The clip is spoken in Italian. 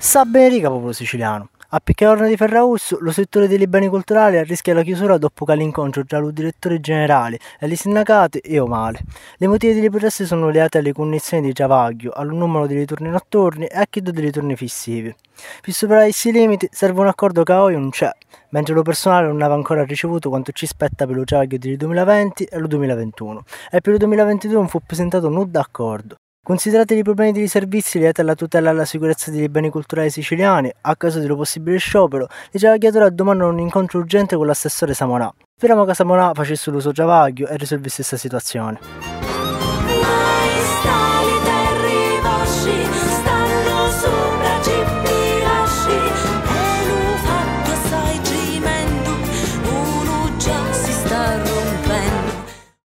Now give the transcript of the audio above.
Sa benedica popolo siciliano. A Picchiorna di Ferraussu, lo settore dei beni culturali rischia la chiusura dopo che l'incontro tra il direttore generale e i sindacati è male. Le motivi delle proteste sono legate alle condizioni di travaglio, al numero di ritorni notturni e a chi dei ritorni fissivi. Per superare questi limiti serve un accordo che oggi non c'è, mentre lo personale non aveva ancora ricevuto quanto ci spetta per lo travaglio del 2020 e il 2021 e per il 2022 non fu presentato un d'accordo. Considerati i problemi dei servizi legati alla tutela e alla sicurezza dei beni culturali siciliani, a causa di un possibile sciopero, i giavagliatori domandano un incontro urgente con l'assessore Samonà. Speriamo che Samonà facesse l'uso giavaglio e risolvesse questa situazione. sta rompendo